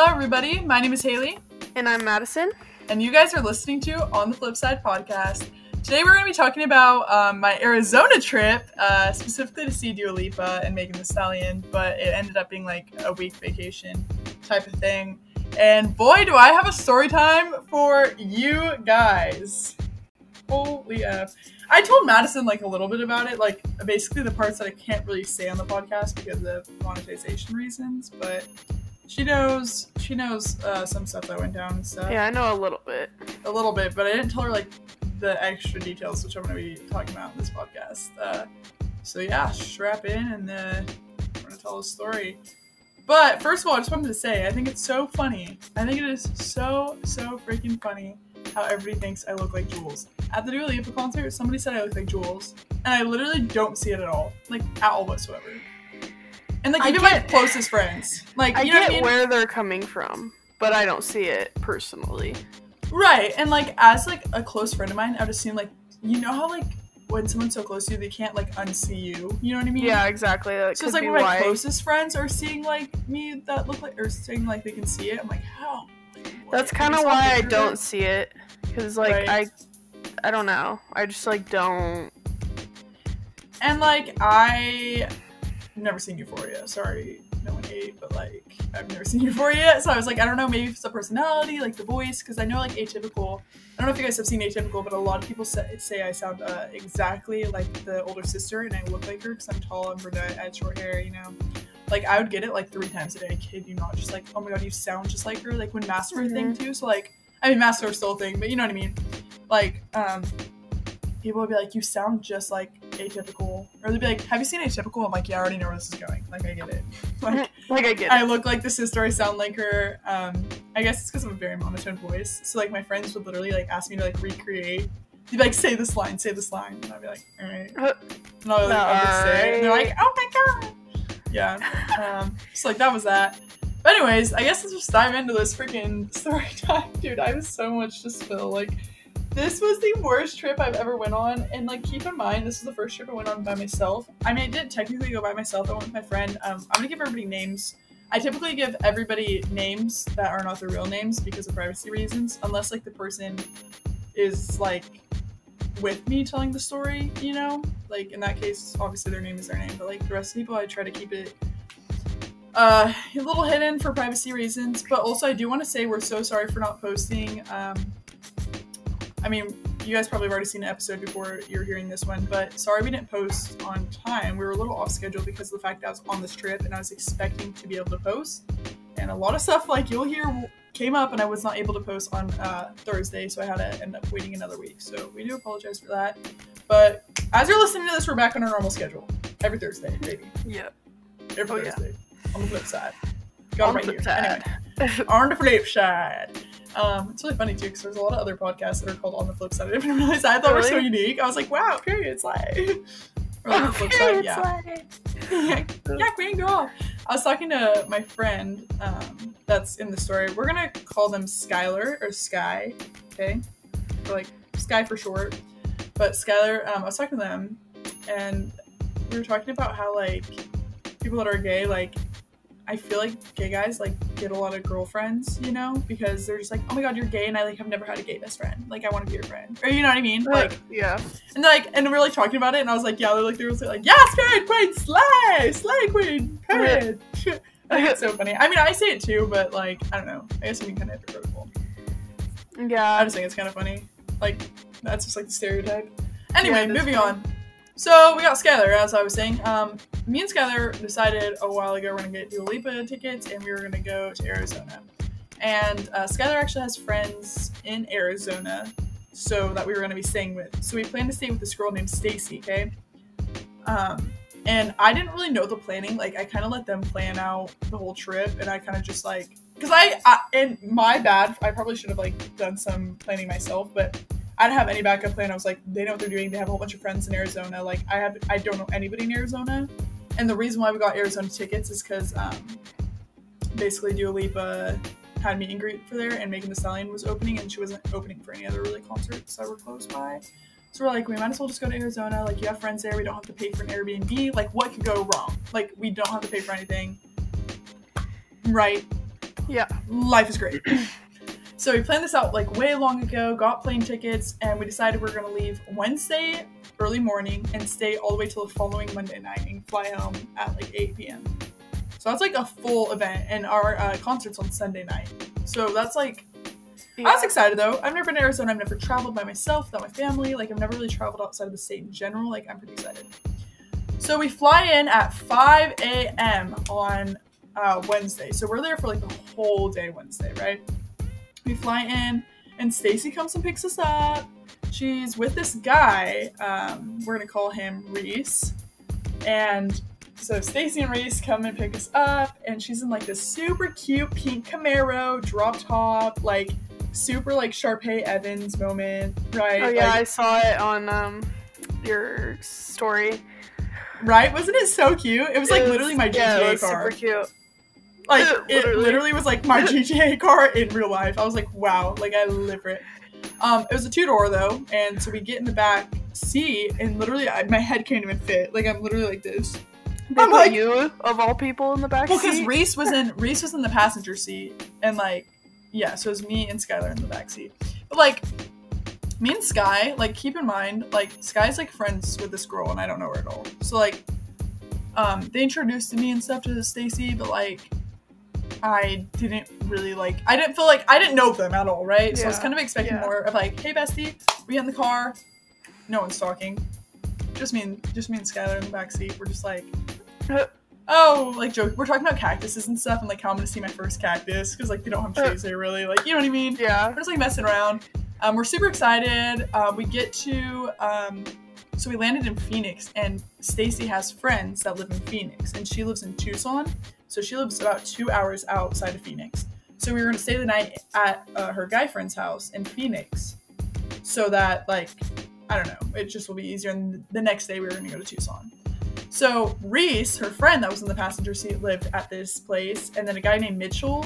Hello, everybody. My name is Hailey, And I'm Madison. and you guys are listening to On the Flip Side podcast. Today, we're going to be talking about um, my Arizona trip, uh, specifically to see Dua Lipa and Megan Thee Stallion, but it ended up being like a week vacation type of thing. And boy, do I have a story time for you guys. Holy F. I told Madison like a little bit about it, like basically the parts that I can't really say on the podcast because of monetization reasons, but she knows she knows uh, some stuff that went down and stuff. Yeah, I know a little bit. A little bit, but I didn't tell her like the extra details, which I'm going to be talking about in this podcast. Uh, so yeah, strap in and uh, we're going to tell a story. But first of all, I just wanted to say, I think it's so funny. I think it is so, so freaking funny how everybody thinks I look like Jules. At the Dua Lipa concert, somebody said I look like Jules, and I literally don't see it at all. Like, at all whatsoever. And like, I even my closest friends. Like, I you know get I mean? where they're coming from, but I don't see it personally. Right, and like as like a close friend of mine, I would assume like you know how like when someone's so close to you, they can't like unsee you. You know what I mean? Yeah, exactly. That So it's like when my why. closest friends are seeing like me that look like or saying like they can see it. I'm like, how? What? That's kind of why I don't it? see it, because like Right. I, I don't know. I just like don't. And like I never seen Euphoria. Sorry, no one ate, but like I've never seen Euphoria yet. So I was like, I don't know, maybe it's the personality, like the voice, because I know like atypical. I don't know if you guys have seen Atypical, but a lot of people say, say I sound uh, exactly like the older sister, and I look like her because I'm tall and brunette, I had short hair, you know. Like I would get it like three times a day. Kid you not. Just like, oh my god, you sound just like her. Like when were a thing too. So like, I mean, masks are still thing, but you know what I mean. Like, um, people would be like, you sound just like atypical, or they'd be like, have you seen atypical? I'm like, yeah, I already know where this is going. Like I get it. Like Like I get I look like the sister. I sound like her. Um, I guess it's because of a very monotone voice. So like my friends would literally like ask me to like recreate. They'd be like, say this line, say this line, and I'd be like, all right. And I would, like, say, it, and they're like, oh my god. Yeah. Um, so like that was that. But anyways, I guess let's just dive into this freaking story time, dude. I have so much to spill. Like, this was the worst trip I've ever went on, and like keep in mind, this is the first trip I went on by myself. I mean, I didn't technically go by myself. I went with my friend. Um, I'm gonna give everybody names. I typically give everybody names that are not their real names because of privacy reasons, unless like the person is like with me telling the story, you know? Like in that case, obviously their name is their name, but like the rest of the people, I try to keep it uh, a little hidden for privacy reasons. But also, I do want to say we're so sorry for not posting. Um, I mean, you guys probably have already seen an episode before you're hearing this one, but sorry we didn't post on time. We were a little off schedule because of the fact that I was on this trip and I was expecting to be able to post. And a lot of stuff, like you'll hear, came up and I was not able to post on uh, Thursday, so I had to end up waiting another week. So we do apologize for that. But as you're listening to this, we're back on our normal schedule every Thursday, baby. yeah. Every Oh, yeah. Thursday. On the flip side. Got On it the right flip here. side. Anyway, on the flip side. Um, it's really funny too because there's a lot of other podcasts that are called On the Flip Side. I didn't realize that. I thought we were so unique. I was like, wow, period slide. or like the flip side, yeah. yeah, yeah, queen girl. I was talking to my friend um, that's in the story. We're gonna call them Skylar or Sky, okay? Or like Sky for short. But Skylar, um, I was talking to them, and we were talking about how like people that are gay, like I feel like gay guys like get a lot of girlfriends, you know, because they're just like, oh my god, you're gay, and I like have never had a gay best friend. Like I want to be your friend, or you know what I mean? Like yeah. and like, and we're like talking about it, and I was like, yeah, they're like, they're like, yes, period, queen, slay, slay, queen. Oh, I think it's so funny. I mean, I say it too, but like, I don't know. I guess I'm kind of hypocritical. Yeah. I just think it's kind of funny. Like, that's just like the stereotype. Anyway, Yeah, moving on. So we got Skylar, as I was saying. Um, me and Skylar decided a while ago we're gonna get Dua Lipa tickets, and we were gonna go to Arizona. And uh, Skylar actually has friends in Arizona, so that we were gonna be staying with. So we planned to stay with this girl named Stacy. Okay. Um, and I didn't really know the planning. Like I kind of let them plan out the whole trip, and I kind of just like because I, I and my bad. I probably should have like done some planning myself, but I didn't have any backup plan. I was like, they know what they're doing. They have a whole bunch of friends in Arizona. Like I have, I don't know anybody in Arizona, and the reason why we got Arizona tickets is because um, basically Dua Lipa had meet and greet for there, and Megan Thee Stallion was opening, and she wasn't opening for any other really concerts that were close by. So we're like, we might as well just go to Arizona. Like, you have friends there. We don't have to pay for an Airbnb. Like, what could go wrong? Like, we don't have to pay for anything. Right. Yeah. life is great. so we planned this out like way long ago, got plane tickets, and we decided we are gonna leave Wednesday early morning and stay all the way till the following Monday night and fly home at like 8 p.m. So that's like a full event, and our uh, concert's on Sunday night. So that's like I was excited though. I've never been to Arizona. I've never traveled by myself without my family. Like I've never really traveled outside of the state in general. Like I'm pretty excited. So we fly in at 5 a.m. on uh, Wednesday. So we're there for like the whole day Wednesday, right? We fly in, and Stacy comes and picks us up. She's with this guy. Um, we're gonna call him Reese, and so Stacy and Reese come and pick us up, and she's in like this super cute pink Camaro drop top, like super like Sharpay Evans moment, right? Oh yeah, Like, I saw it on um your story. right? Wasn't it so cute? It was like It literally my GTA yeah, it was car. Super cute. Like it literally. literally was like my GTA car in real life. I was like, wow, like I live for it. Um, it was a two door though, and so we get in the back seat, and literally I, my head can't even fit. Like I'm literally like this. They I'm like- you of all people in the back Well, because. Reese was in Reese was in the passenger seat, and like, yeah, so it was me and Skylar in the back seat. But like, me and Sky, like, keep in mind, like, Sky's like friends with this girl, and I don't know her at all. So like, um, they introduced me and stuff to Stacy, but like, I didn't really like. I didn't feel like I didn't know them at all, right? So I was Yeah, kind of expecting yeah. more of like, hey bestie, we in the car, no one's talking, just me and just me and Skylar in the back seat. We're just like oh, like joke. We're talking about cactuses and stuff, and like how I'm gonna see my first cactus because like they don't have Uh. trees there really. Like you know what I mean? yeah. We're just like messing around. Um, we're super excited. Um, we get to um, so we landed in Phoenix, and Stacy has friends that live in Phoenix, and she lives in Tucson, so she lives about two hours outside of Phoenix. So we were gonna stay the night at uh, her guy friend's house in Phoenix, so that like I don't know, it just will be easier. And the next day we were gonna go to Tucson. So Reese, her friend that was in the passenger seat, lived at this place, and then a guy named Mitchell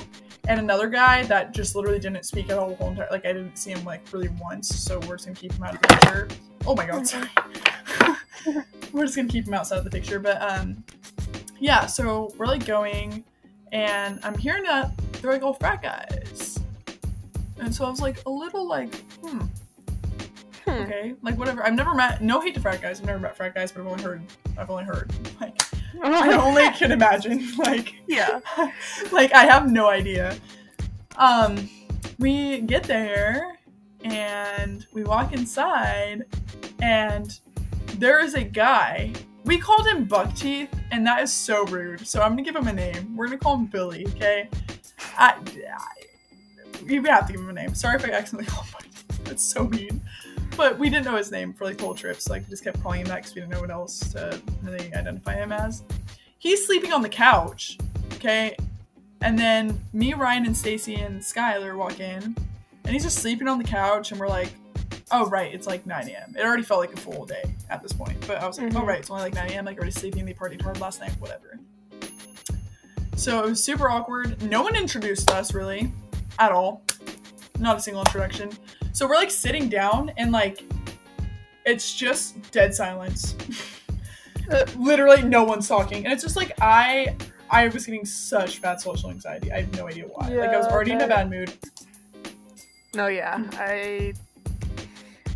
and another guy that just literally didn't speak at all the whole entire. Like I didn't see him like really once, so we're just gonna keep him out of the picture. Oh my god, sorry. we're just gonna keep him outside of the picture, but um, yeah. So we're like going, and I'm hearing that they're like all frat guys, and so I was like a little like, hmm, Hmm. okay, like whatever. I've never met. No hate to frat guys. I've never met frat guys, but I've only heard. I've only heard. Like I only can imagine. Like yeah. like I have no idea. Um, we get there and we walk inside, and there is a guy. We called him Buckteeth, and that is so rude. So I'm gonna give him a name. We're gonna call him Billy. Okay. I, I we have to give him a name. Sorry if I accidentally called him. That's so mean. But we didn't know his name for like the whole trip, so like we just kept calling him that because we didn't know what else to really identify him as. He's sleeping on the couch, okay? And then me, Ryan, and Stacy and Skylar walk in, and he's just sleeping on the couch, and we're like, oh, right, it's like 9 a.m. It already felt like a full day at this point, but I was like, oh, Mhm. right, it's only like 9 a.m., like already sleeping, they partied hard last night, whatever. So it was super awkward. No one introduced us really at all. Not a single introduction. So we're like sitting down and like it's just dead silence. Uh. Literally no one's talking. And it's just like I I was getting such bad social anxiety. I have no idea why. like I was Yeah, already in a bad mood. No, yeah. I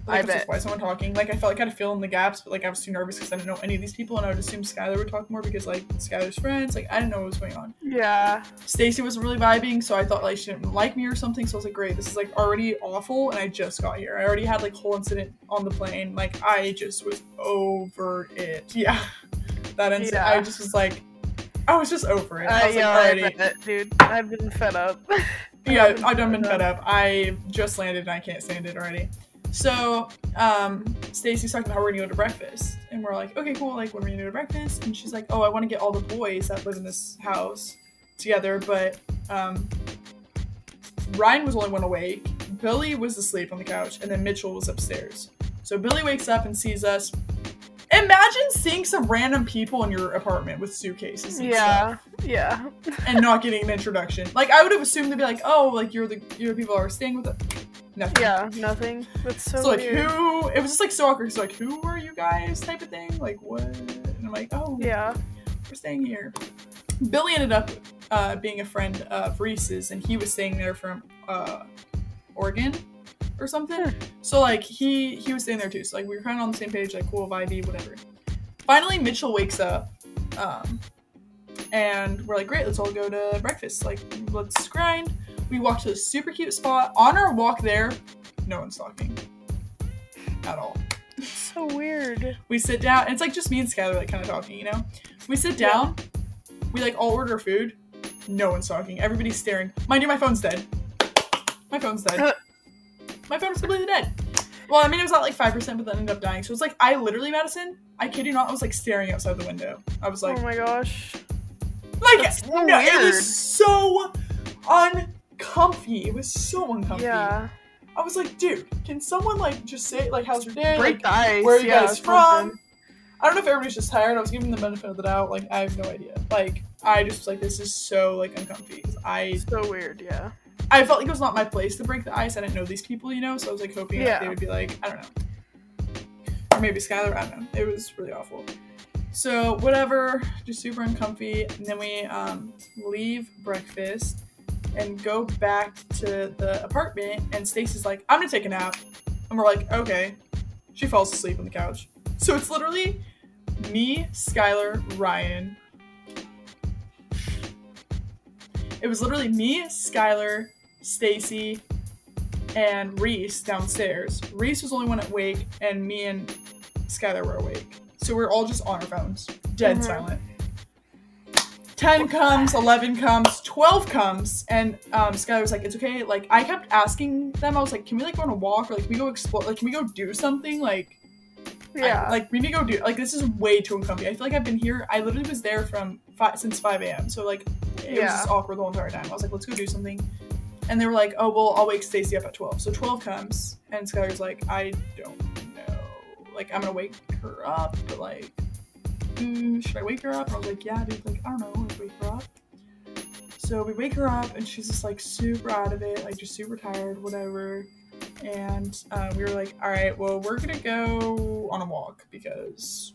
Like, I was just bet. why someone talking. Like I felt like I had to fill in the gaps, but like I was too nervous because I didn't know any of these people, and I would assume Skylar would talk more because like Skylar's friends. Like I didn't know what was going on. yeah. Stacy was really vibing, so I thought like she didn't like me or something. So I was like, great, this is like already awful, and I just got here. I already had like whole incident on the plane. Like I just was over it. Yeah, that incident. I just was like, I was just over it. I was yeah, like, I already. bet, dude. I've been fed up. Yeah, I've done been fed up. I just landed and I can't stand it already. So, um, Stacy's talking about how we're gonna go to breakfast, and we're like, okay, cool. Like, when are we gonna go to breakfast? And she's like, oh, I want to get all the boys that live in this house together, but um, Ryan was the only one awake. Billy was asleep on the couch, and then Mitchell was upstairs. So Billy wakes up and sees us. Imagine seeing some random people in your apartment with suitcases. And stuff yeah. Yeah. and not getting an introduction. Like I would have assumed they'd be like, "Oh, like you're the you're the people who are staying with us." Nothing. Yeah. Nothing. That's so, So like, weird. who? It was just like so awkward. So like, who are you guys? Type of thing. Like what? And I'm like, oh, Yeah. we're staying here. Billy ended up uh, being a friend of Reese's, and he was staying there from uh, Oregon or something. So like he he was staying there too. So like we were kind of on the same page, like cool vibey, whatever. Finally, Mitchell wakes up, um, and we're like, great, let's all go to breakfast. Like let's grind. We walk to a super cute spot. On our walk there, no one's talking at all. It's So weird. We sit down, and it's like just me and Skylar like kind of talking, you know. We sit down, we like all order food. No one's talking. Everybody's staring. Mind you, my phone's dead. My phone's dead. My phone was completely dead. Well, I mean, it was at like five percent, but then ended up dying. So it's like I literally, Madison, I kid you not, I was like staring outside the window. I was like, oh my gosh. like so no, it was so uncomfy. It was so uncomfy. Yeah. I was like, dude, can someone like just say like, how's your day? Break Like, the ice. where are you yeah, guys something. from? I don't know if everybody's just tired. I was giving them the benefit of the doubt. Like, I have no idea. Like, I just was like, this is so like uncomfy. I So weird, yeah. I felt like it was not my place to break the ice. I didn't know these people, you know, so I was like hoping that Yeah. they would be like, I don't know. Or maybe Skylar, I don't know. It was really awful. So whatever, just super uncomfy. And then we um, leave breakfast and go back to the apartment and Stacey's like, I'm gonna take a nap. And we're like, okay. She falls asleep on the couch. So it's literally me, Skylar, Ryan. It was literally me, Skylar, Stacy, and Reese downstairs. Reese was the only one awake, and me and Skylar were awake. So we're all just on our phones, dead Mhm. silent. 10 comes, 11 comes, 12 comes, and um, Skylar was like, it's okay. Like, I kept asking them, I was like, can we like go on a walk or like, can we go explore? Like, can we go do something? Like, I- Yeah. like we need to go do like this is way too uncomfy. I feel like I've been here. I literally was there from five since five a.m. So like it was just awkward the whole entire time. I was like, let's go do something, and they were like, oh well, I'll wake Stacy up at twelve. So twelve comes, and Skylar's like, I don't know. Like I'm gonna wake her up, but like, mm, should I wake her up? And I was like, yeah, dude. Like I don't know, like wake her up. So we wake her up, and she's just like super out of it, like just super tired, whatever and uh, we were like, all right, well, we're gonna go on a walk because,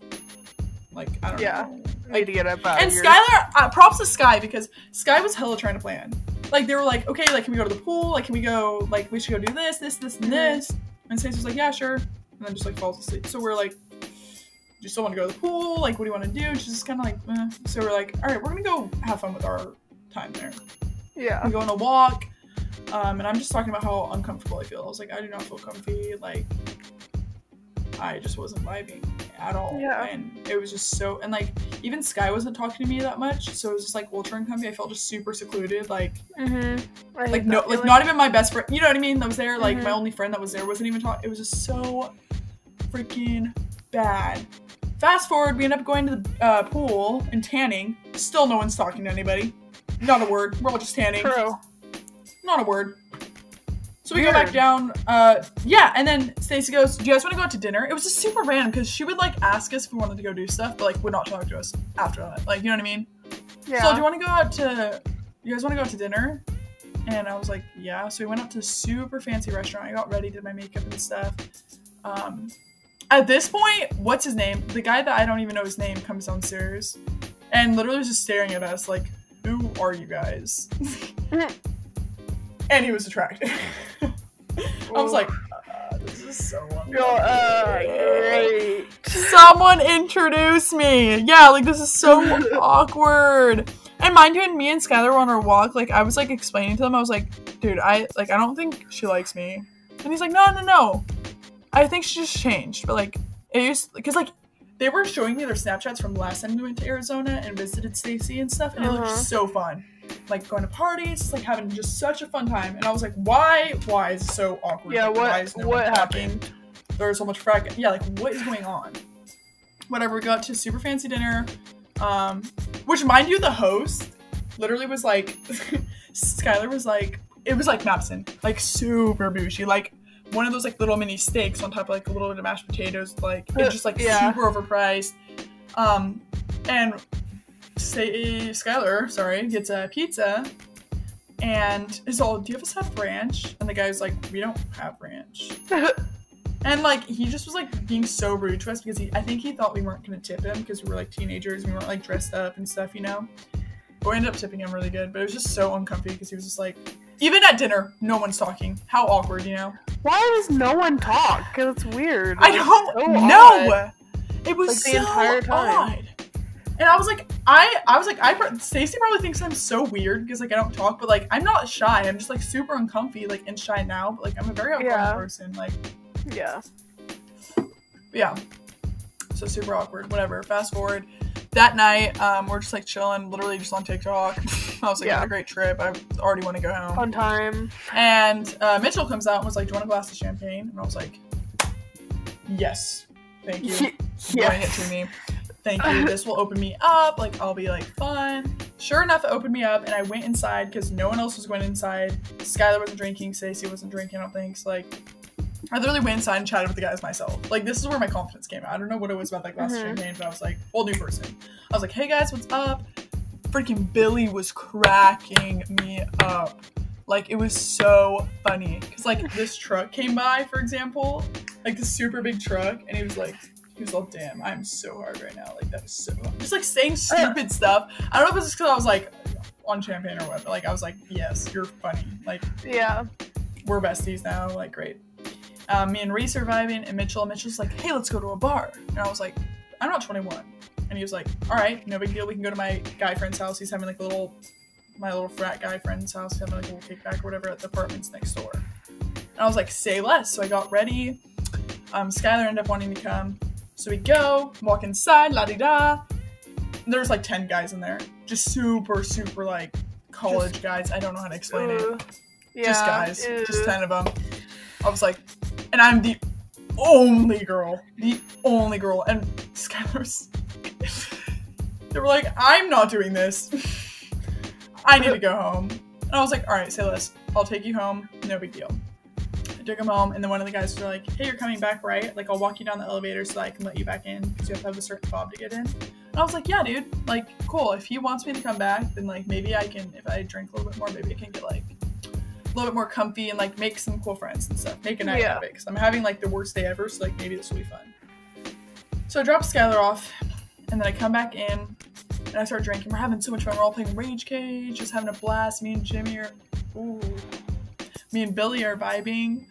like, I don't Yeah. know. I need to get up And. Skylar, uh, props to Sky because Sky was hella trying to plan. Like, they were like, okay, like, can we go to the pool? Like, can we go? Like, we should go do this, this, this, and Mhm. this. And Stacey was like, yeah, sure. And then just like falls asleep. So we're like, do you still want to go to the pool? Like, what do you want to do? And she's just kind of like, eh. so we're like, all right, we're gonna go have fun with our time there Yeah. we go on a walk um, and i'm just talking about how uncomfortable i feel i was like i do not feel comfy like i just wasn't vibing at all Yeah. and it was just so and like even sky wasn't talking to me that much so it was just like ultra uncomfy i felt just super secluded like Mm-hmm. like no like not even my best friend you know what i mean that was there like my Mhm. only friend that was there wasn't even talking it was just so freaking bad fast forward we end up going to the uh, pool and tanning still no one's talking to anybody not a word we're all just tanning True. not a word. So we go back down. Uh, yeah, and then Stacey goes, "Do you guys want to go out to dinner?" It was just super random because she would like ask us if we wanted to go do stuff, but like would not talk to us after that. Like, you know what I mean? Yeah. So do you want to go out to? You guys want to go out to dinner? And I was like, yeah. So we went up to a super fancy restaurant. I got ready, did my makeup and stuff. Um, at this point, what's his name? The guy that I don't even know his name comes downstairs, and literally was just staring at us like, "Who are you guys?" and he was attractive. I was like, uh, this is so uh, great. Someone introduce me. Yeah, like this is so awkward. And mind you, and me and Skylar were on our walk. Like I was like explaining to them, I was like, dude, I like I don't think she likes me. And he's like, no, no, no. I think she just changed. But like it used because like they were showing me their Snapchats from the last time we went to Arizona and visited Stacy and stuff, and it looked Uh-huh. so fun. Like going to parties, like having just such a fun time. And I was like, why? Why is it so awkward? Yeah, Like, what- why is no what talking? happened? There's so much frag. Yeah, like what is going on? Whatever. We got to super fancy dinner, um, which mind you, the host literally was like, Skylar was like, it was like Madison, like super bougie, like one of those like little mini steaks on top of like a little bit of mashed potatoes, like it's just like Yeah. super overpriced. Um, and say Skylar, sorry, gets a pizza. And is all, do you have a have ranch? And the guy's like, we don't have ranch. And like he just was like being so rude to us because he I think he thought we weren't gonna tip him because we were like teenagers and we weren't like dressed up and stuff, you know. But we ended up tipping him really good. But it was just so uncomfy because he was just like, even at dinner, no one's talking. How awkward, you know? Why does no one talk? Because it's weird. I don't so know. odd. It was Like, the so entire time. odd. And I was like, I, I was like, I, Stacey probably thinks I'm so weird because like I don't talk, but like I'm not shy. I'm just like super uncomfy, like and shy now. But like I'm a very outgoing Yeah. person. Like Yeah. yeah, so super awkward. Whatever. Fast forward. That night, um, we're just like chilling, literally just on TikTok. I was like, Yeah. "What a great trip. I already want to go home." Fun time. And uh, Mitchell comes out and was like, "Do you want a glass of champagne?" And I was like, "Yes, thank you." bring it to me. Thank you. This will open me up. Like I'll be like fun. Sure enough, it opened me up, and I went inside because no one else was going inside. Skylar wasn't drinking. Stacey wasn't drinking. I don't think. So like, I literally went inside and chatted with the guys myself. Like this is where my confidence came out. I don't know what it was about that glass Mhm. of champagne, but I was like, whole new person. I was like, hey guys, what's up? Freaking Billy was cracking me up. Like it was so funny because like this truck came by, for example, like this super big truck, and he was like, he was all, "Damn, I'm so hard right now." Like that was so just like saying stupid stuff. I don't know if it's just because I was like on champagne or what, but like I was like, "Yes, you're funny." Like Yeah. we're besties now. Like great. Um, me and Reese are vibing, and Mitchell. Mitchell's like, "Hey, let's go to a bar," and I was like, "I'm not 21," and he was like, "All right, no big deal. We can go to my guy friend's house. He's having like a little." My little frat guy friend's house, having like a little kickback or whatever at the apartments next door. And I was like, say less. So I got ready. Um, Skylar ended up wanting to come. So we go, walk inside, la di da. There's like 10 guys in there. Just super, super like college guys. I don't know how to explain it. Yeah. Just guys. Just 10 of them. I was like, and I'm the only girl. The only girl. And Skylar's. they were like, I'm not doing this. I need to go home. And I was like, all right, say less. I'll take you home. No big deal. I took him home, and then one of the guys was like, hey, you're coming back, right? Like, I'll walk you down the elevator so that I can let you back in because you have to have a certain fob to get in. And I was like, yeah, dude. Like, cool. If he wants me to come back, then, like, maybe I can, if I drink a little bit more, maybe I can get, like, little bit more comfy and, like, make some cool friends and stuff. Make a night Yeah. out of it because I'm having, like, the worst day ever, so, like, maybe this will be fun. So I drop Skylar off, and then I come back in, and I start drinking. We're having so much fun. We're all playing Rage Cage, just having a blast. Me and Jimmy are, ooh, me and Billy are vibing,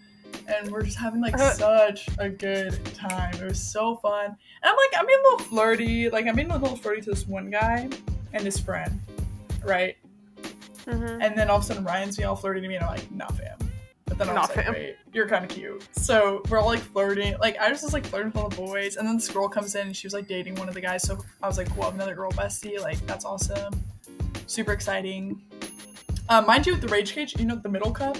and we're just having like Uh. such a good time. It was so fun. And I'm like, I'm being a little flirty. Like I'm being a little flirty to this one guy and his friend, right? Mhm. And then all of a sudden Ryan's being all flirty to me, and I'm like, not fam. But then I was Not like, wait, you're kind of cute. So we're all like flirting. Like I was just like flirting with all the boys, and then this girl comes in and she was like dating one of the guys. So I was like, well, another girl bestie. Like that's awesome. Super exciting. Uh, mind you, with the Rage Cage, you know, the middle cup,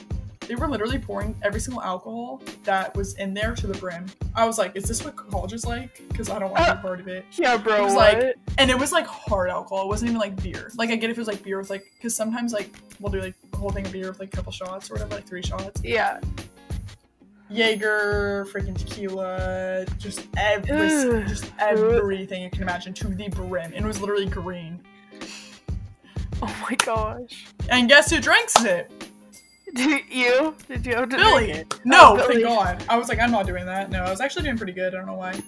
they were literally pouring every single alcohol that was in there to the brim. I was like, is this what college is like? Because I don't want to be part of it. Yeah, bro. It was what? like- And it was like hard alcohol. It wasn't even like beer. Like I get if it was like beer with like, because sometimes like we'll do like a whole thing of beer with like a couple shots or whatever, like three shots. yeah. Jaeger, freaking tequila, just every, just everything you can imagine to the brim. And it was literally green. Oh my gosh. And guess who drinks it? Did you? Did you have to Billy. No, Oh, thank Billy. God. I was like, I'm not doing that. No, I was actually doing pretty good. I don't know why.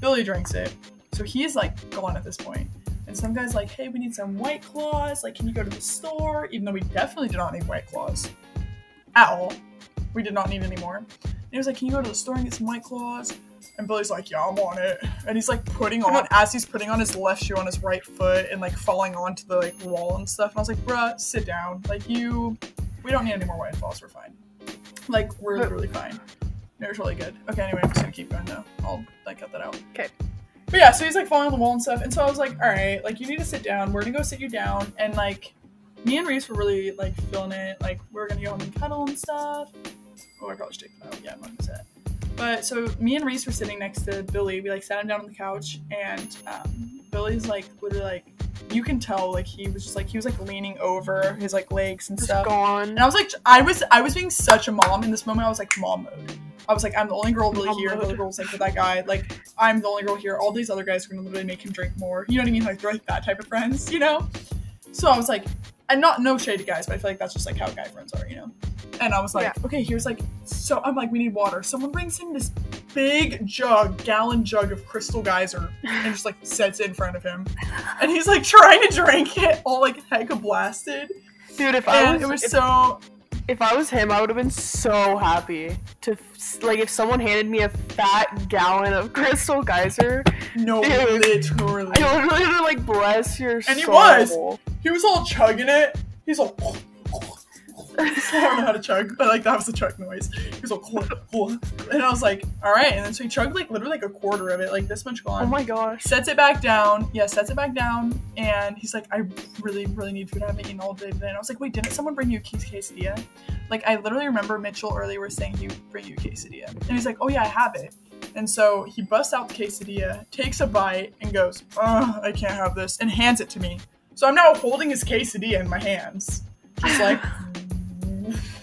Billy drinks it. So he's like gone at this point. And some guy's like, hey, we need some white claws. Like, can you go to the store? Even though we definitely did not need white claws. At all. We did not need any more. And he was like, can you go to the store and get some white claws? And Billy's like, yeah, I'm on it. And he's like putting on, as he's putting on his left shoe on his right foot and like falling onto the like wall and stuff. And I was like, bruh, sit down. Like, you, we don't need any more white claws. We're fine. Like, we're literally fine. It was really good. Okay, anyway, I'm just gonna keep going though. I'll like cut that out. Okay. But yeah, so he's like falling on the wall and stuff, and so I was like, all right, like you need to sit down. We're gonna go sit you down, and like me and Reese were really like feeling it. Like we are gonna go home and cuddle and stuff. Oh, I probably should take that out. Yeah, I'm not gonna say. But so me and Reese were sitting next to Billy. We like sat him down on the couch, and um, Billy's like literally like you can tell like he was just like he was like leaning over his like legs and Just stuff. gone. And I was like, I was, I was being such a mom in this moment. I was like, mom mode. I was like, I'm the only girl really Mom here. The mode. other girl's like with that guy. Like, I'm the only girl here. All these other guys are gonna literally make him drink more. You know what I mean? Like, they're like that type of friends, you know? So I was like, and not no shade to guys, but I feel like that's just like how guy friends are, you know? And I was like, Yeah. okay, here's like, so I'm like, we need water. Someone brings him this big jug, gallon jug of Crystal Geyser, and just like sets it in front of him, and he's like trying to drink it, all like hecka blasted. Dude, if I was, it was if, so if I was him, I would have been so happy to like if someone handed me a fat gallon of Crystal Geyser. no, Dude. literally. I literally like bless your soul. And he was. He was all chugging it. He's all. I don't know how to chug, but like that was the chug noise. He was all, and I was like, all right. And then so he chugged like literally like a quarter of it, like this much gone. Oh my gosh. sets it back down. Yeah, sets it back down. And he's like, I really, really need food. I haven't eaten all day today. And I was like, wait, didn't someone bring you a ques- quesadilla? Like, I literally remember Mitchell earlier was saying he would bring you a quesadilla. And he's like, oh yeah, I have it. And so he busts out the quesadilla, takes a bite, and goes, oh, I can't have this, and hands it to me. So I'm now holding his quesadilla in my hands. Just like,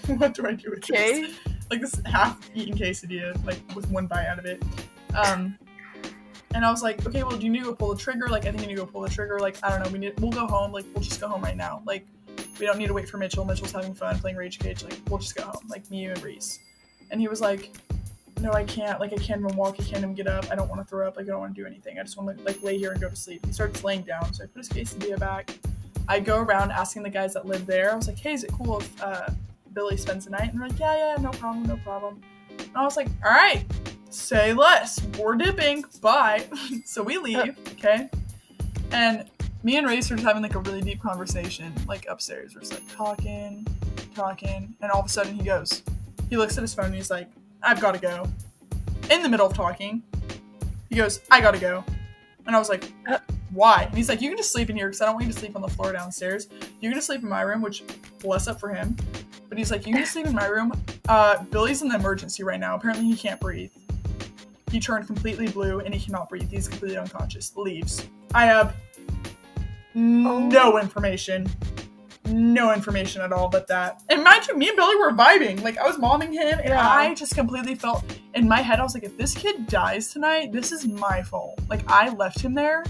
what do I do with this? Like this half-eaten quesadilla, like with one bite out of it. Um, and I was like, okay, well, do you need to go pull the trigger? Like, I think you need to go pull the trigger. Like, I don't know. We need. We'll go home. Like, we'll just go home right now. Like, we don't need to wait for Mitchell. Mitchell's having fun playing Rage Cage. Like, we'll just go home. Like, me, you, and Reese. And he was like, no, I can't. Like, I can't even walk. I can't even get up. I don't want to throw up. Like, I don't want to do anything. I just want to like lay here and go to sleep. He starts laying down. So I put his quesadilla back. I go around asking the guys that live there. I was like, hey, is it cool if uh, Billy spends the night? And they're like, yeah, yeah, no problem, no problem. And I was like, all right, say less. We're dipping. Bye. so we leave, okay? And me and Reese are just having like a really deep conversation, like upstairs. We're just like talking, talking, and all of a sudden he goes, he looks at his phone and he's like, I've got to go. In the middle of talking, he goes, I gotta go. And I was like, Uh. why? And he's like, you can just sleep in here because I don't want you to sleep on the floor downstairs. You can just sleep in my room, which bless up for him. But he's like, you can sleep in my room. Uh, Billy's in the emergency right now. Apparently he can't breathe. He turned completely blue and he cannot breathe. He's completely unconscious. Leaves. I have no information. No information at all but that. And mind you, me and Billy were vibing. Like I was momming him and Yeah. I just completely felt in my head, I was like, if this kid dies tonight, this is my fault. Like I left him there.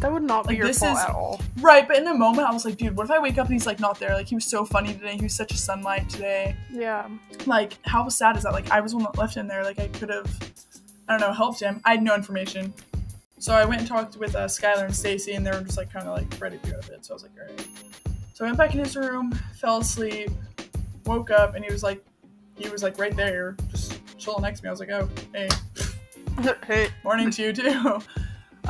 That would not be Like, your this fault is- at all. Right, but in the moment I was like, dude, what if I wake up and he's like not there? Like he was so funny today, he was such a sunlight today. Yeah. Like, how sad is that? Like I was the one that left him there. Like I could have I don't know, helped him. I had no information. So I went and talked with uh, Skylar and Stacy, and they were just like kind of like ready to go to bed. So I was like, all right. So I went back in his room, fell asleep, woke up, and he was like, he was like right there, just chilling next to me. I was like, oh, hey, hey. morning to you too.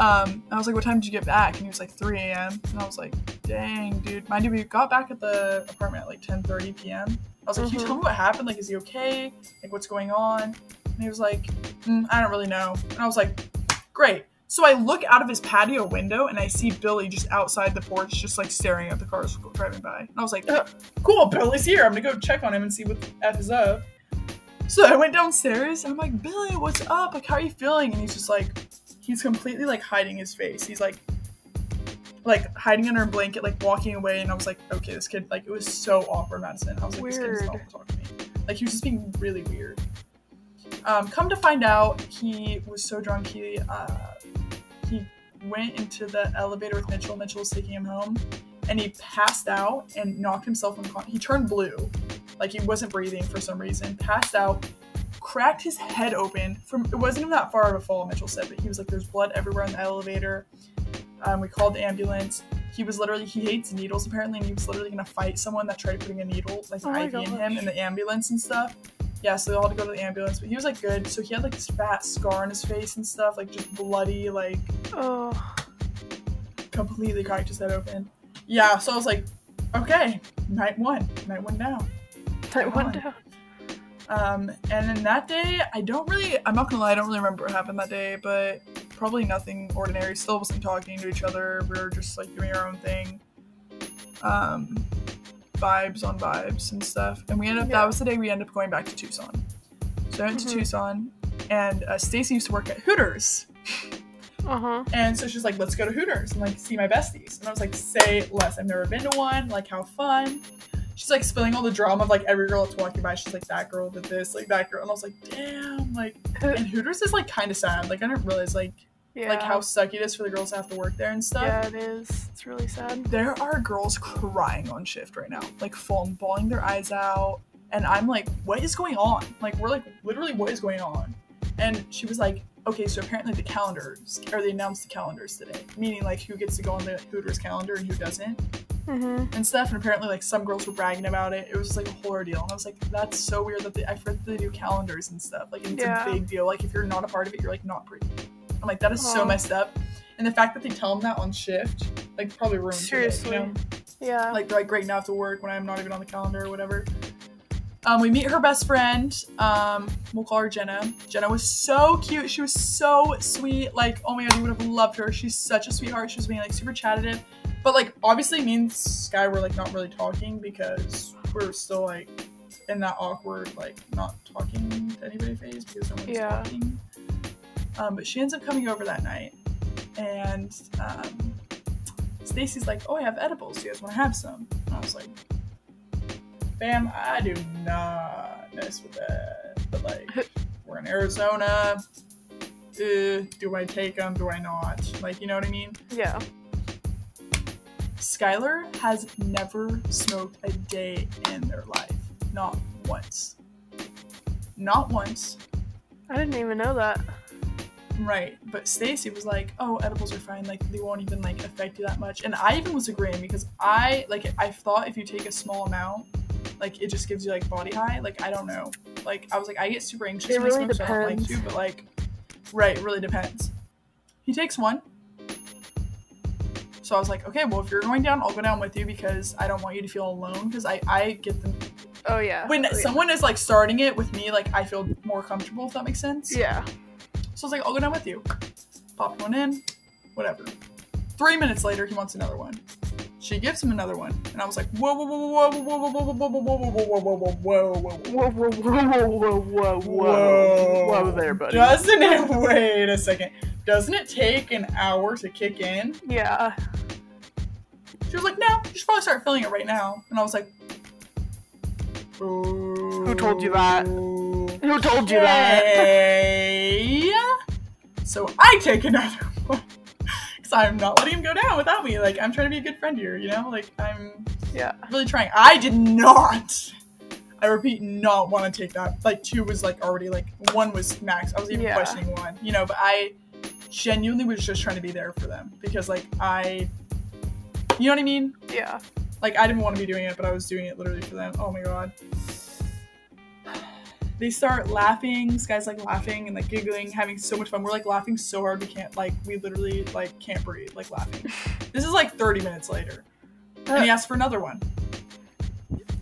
Um, I was like, what time did you get back? And he was like, 3 a.m. And I was like, dang, dude. Mind you, we got back at the apartment at like 10:30 p.m. I was like, can you tell me what happened? Like, is he okay? Like, what's going on? And he was like, mm, I don't really know. And I was like, great. So I look out of his patio window and I see Billy just outside the porch, just like staring at the cars driving by. And I was like, Uh. cool, Billy's here. I'm gonna go check on him and see what the F is up. So I went downstairs and I'm like, Billy, what's up? Like, how are you feeling? And he's just like, he's completely like hiding his face. He's like, like hiding under a blanket, like walking away. And I was like, okay, this kid, like, it was so awkward, Madison. I was like, this kid does not Weird. want to talk to me. Like, he was just being really weird. Um, come to find out, he was so drunk, he, uh, he went into the elevator with Mitchell. Mitchell was taking him home. And he passed out and knocked himself unconscious. He turned blue. Like he wasn't breathing for some reason. Passed out, cracked his head open. From it wasn't even that far of a fall, Mitchell said, but he was like, "There's blood everywhere in the elevator." Um, we called the ambulance. He was literally he hates needles apparently, and he was literally gonna fight someone that tried putting a needle like Oh IV in him in the ambulance and stuff. Yeah, so they all had to go to the ambulance, but he was like good. So he had like this fat scar on his face and stuff, like just bloody, like Oh. completely cracked his head open. Yeah, so I was like, okay, night one, night one down. night, Come went on. down. Um, and then that day, I don't really, I'm not gonna lie, I don't really remember what happened that day, but probably nothing ordinary. Still wasn't talking to each other. We were just like doing our own thing. Um, vibes on vibes and stuff. And we ended up, Yeah. that was the day we ended up going back to Tucson. So I went Mhm. to Tucson, and uh, Stacy used to work at Hooters. Uh huh. And so she's like, let's go to Hooters and like see my besties. And I was like, say less. I've never been to one. Like, how fun. She's like spilling all the drama of like every girl that's walking by. She's like, that girl did this, like that girl. And I was like, damn. Like, and Hooters is like kind of sad. Like, I didn't realize like Yeah. like how sucky it is for the girls to have to work there and stuff. Yeah, it is. It's really sad. There are girls crying on shift right now, like full on bawling their eyes out. And I'm like, what is going on? Like, we're like, literally, what is going on? And she was like, okay, so apparently the calendars, or they announced the calendars today, meaning like who gets to go on the Hooters calendar and who doesn't Mm-hmm. and stuff. And apparently, like some girls were bragging about it. It was just like a whole ordeal. And I was like, that's so weird that they, I forget that they do calendars and stuff. Like, it's Yeah. a big deal. Like, if you're not a part of it, you're like not pretty. I'm like, that is so messed up. And the fact that they tell them that on shift, like, probably ruins Seriously. you know? Yeah. Like, they're like, great, now I have to work when I'm not even on the calendar or whatever. Um, we meet her best friend. Um, we'll call her Jenna. Jenna was so cute. She was so sweet. Like, oh my god, you would have loved her. She's such a sweetheart. She was being like super chatted. But like, obviously, me and Sky were like not really talking because we're still like in that awkward like not talking to anybody phase because no one's Yeah. talking. Um, but she ends up coming over that night, and um, Stacy's like, "Oh, I have edibles. Do you guys want to have some?" And I was like, "Bam, I do not mess with that." But like, we're in Arizona. Uh, do I take them? Do I not? Like, you know what I mean? Yeah. Skylar has never smoked a day in their life. Not once. Not once. I didn't even know that. Right. But Stacy was like, "Oh, edibles are fine. Like they won't even like affect you that much." And I even was agreeing because I like I thought if you take a small amount, like it just gives you like body high. Like I don't know. Like I was like I get super anxious It when really I smoke, so I don't like depends. to. But like, right, it really depends. He takes one. So I was like, okay, well, if you're going down, I'll go down with you because I don't want you to feel alone. Because I, I get the. Oh yeah. when Oh, yeah. someone is like starting it with me, like I feel more comfortable. If that makes sense. Yeah. So I was like, I'll go down with you. Popped one in, whatever. Three minutes later, he wants another one. She gives him another one, and I was like, whoa, whoa, whoa, whoa, whoa, whoa, whoa, whoa, whoa, whoa, whoa, whoa, whoa, whoa, whoa, Whoa, whoa, whoa, whoa, whoa, whoa, whoa, whoa, there, buddy. Doesn't it? Wait a second. Doesn't it take an hour to kick in? Yeah. She was like, no, you should probably start filling it right now. And I was like, who told you that? Who told you that? So I take another I'm not letting him go down without me. Like, I'm trying to be a good friend here, you know? Like, I'm Yeah. really trying. I did not, I repeat, not want to take that. Like, two was like already, like, one was max. I was even Yeah. questioning one, you know? But I genuinely was just trying to be there for them. Because, like, I, you know what I mean? Yeah. Like I didn't want to be doing it, but I was doing it literally for them. Oh my god. They start laughing. This guy's like laughing and like giggling, having so much fun. We're like laughing so hard we can't like we literally like can't breathe, like laughing. This is like 30 minutes later. And he uh. asked for another one.